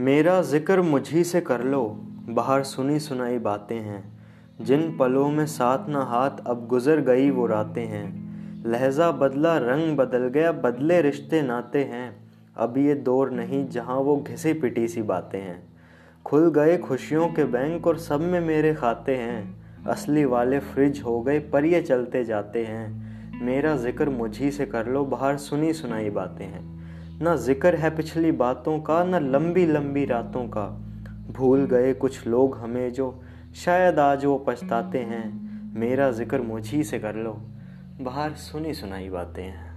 मेरा ज़िक्र मुझी से कर लो। बाहर सुनी सुनाई बातें हैं। जिन पलों में साथ ना हाथ, अब गुजर गई वो रातें हैं। लहजा बदला, रंग बदल गया, बदले रिश्ते नाते हैं। अब ये दौर नहीं, जहाँ वो घिसी पिटी सी बातें हैं। खुल गए खुशियों के बैंक और सब में मेरे खाते हैं। असली वाले फ्रिज हो गए, पर ये चलते जाते हैं। मेरा ज़िक्र मुझी से कर लो। बाहर सुनी सुनाई बातें हैं। ना ज़िक्र है पिछली बातों का, ना लंबी लंबी रातों का। भूल गए कुछ लोग हमें जो शायद आज वो पछताते हैं। मेरा ज़िक्र मुझी से कर लो। बाहर सुनी सुनाई बातें हैं।